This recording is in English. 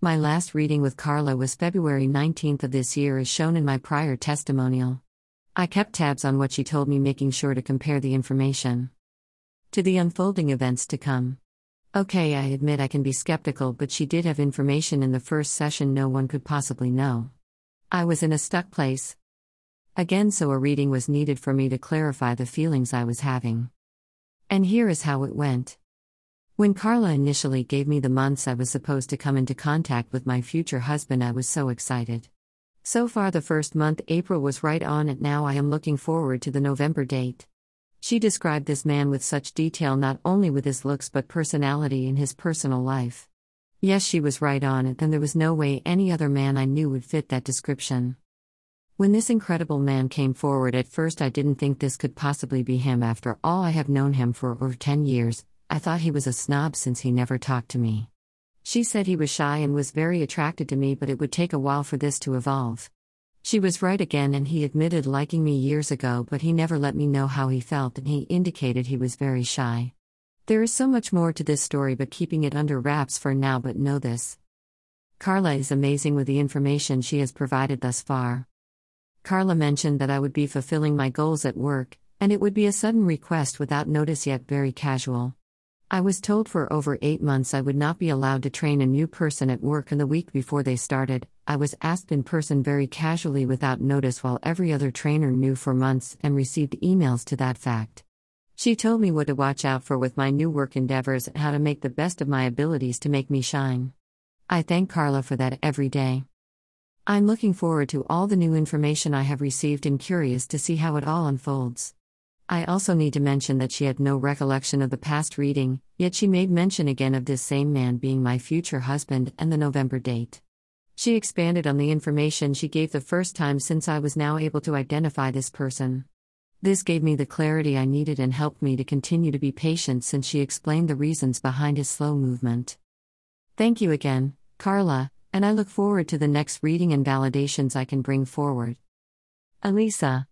My last reading with Carla was February 19th of this year, as shown in my prior testimonial. I kept tabs on what she told me, making sure to compare the information to the unfolding events to come. Okay, I admit I can be skeptical, but she did have information in the first session no one could possibly know. I was in a stuck place. Again, so a reading was needed for me to clarify the feelings I was having. And here is how it went. When Carla initially gave me the months I was supposed to come into contact with my future husband, I was so excited. So far, the first month, April, was right on, and now I am looking forward to the November date. She described this man with such detail not only with his looks but personality and his personal life. Yes, she was right on it, and there was no way any other man I knew would fit that description. When this incredible man came forward, at first I didn't think this could possibly be him after all I have known him for over 10 years, I thought he was a snob since he never talked to me. She said he was shy and was very attracted to me, but it would take a while for this to evolve. She was right again, and he admitted liking me years ago, but he never let me know how he felt, and he indicated he was very shy. There is so much more to this story, but keeping it under wraps for now, but know this. Carla is amazing with the information she has provided thus far. Carla mentioned that I would be fulfilling my goals at work, and it would be a sudden request without notice yet very casual. I was told for over eight months I would not be allowed to train a new person at work, and the week before they started, I was asked in person very casually without notice while every other trainer knew for months and received emails to that fact. She told me what to watch out for with my new work endeavors and how to make the best of my abilities to make me shine. I thank Carla for that every day. I'm looking forward to all the new information I have received and curious to see how it all unfolds. I also need to mention that she had no recollection of the past reading, yet she made mention again of this same man being my future husband and the November date. She expanded on the information she gave the first time since I was now able to identify this person. This gave me the clarity I needed and helped me to continue to be patient since she explained the reasons behind his slow movement. Thank you again, Carla, and I look forward to the next reading and validations I can bring forward. Elisa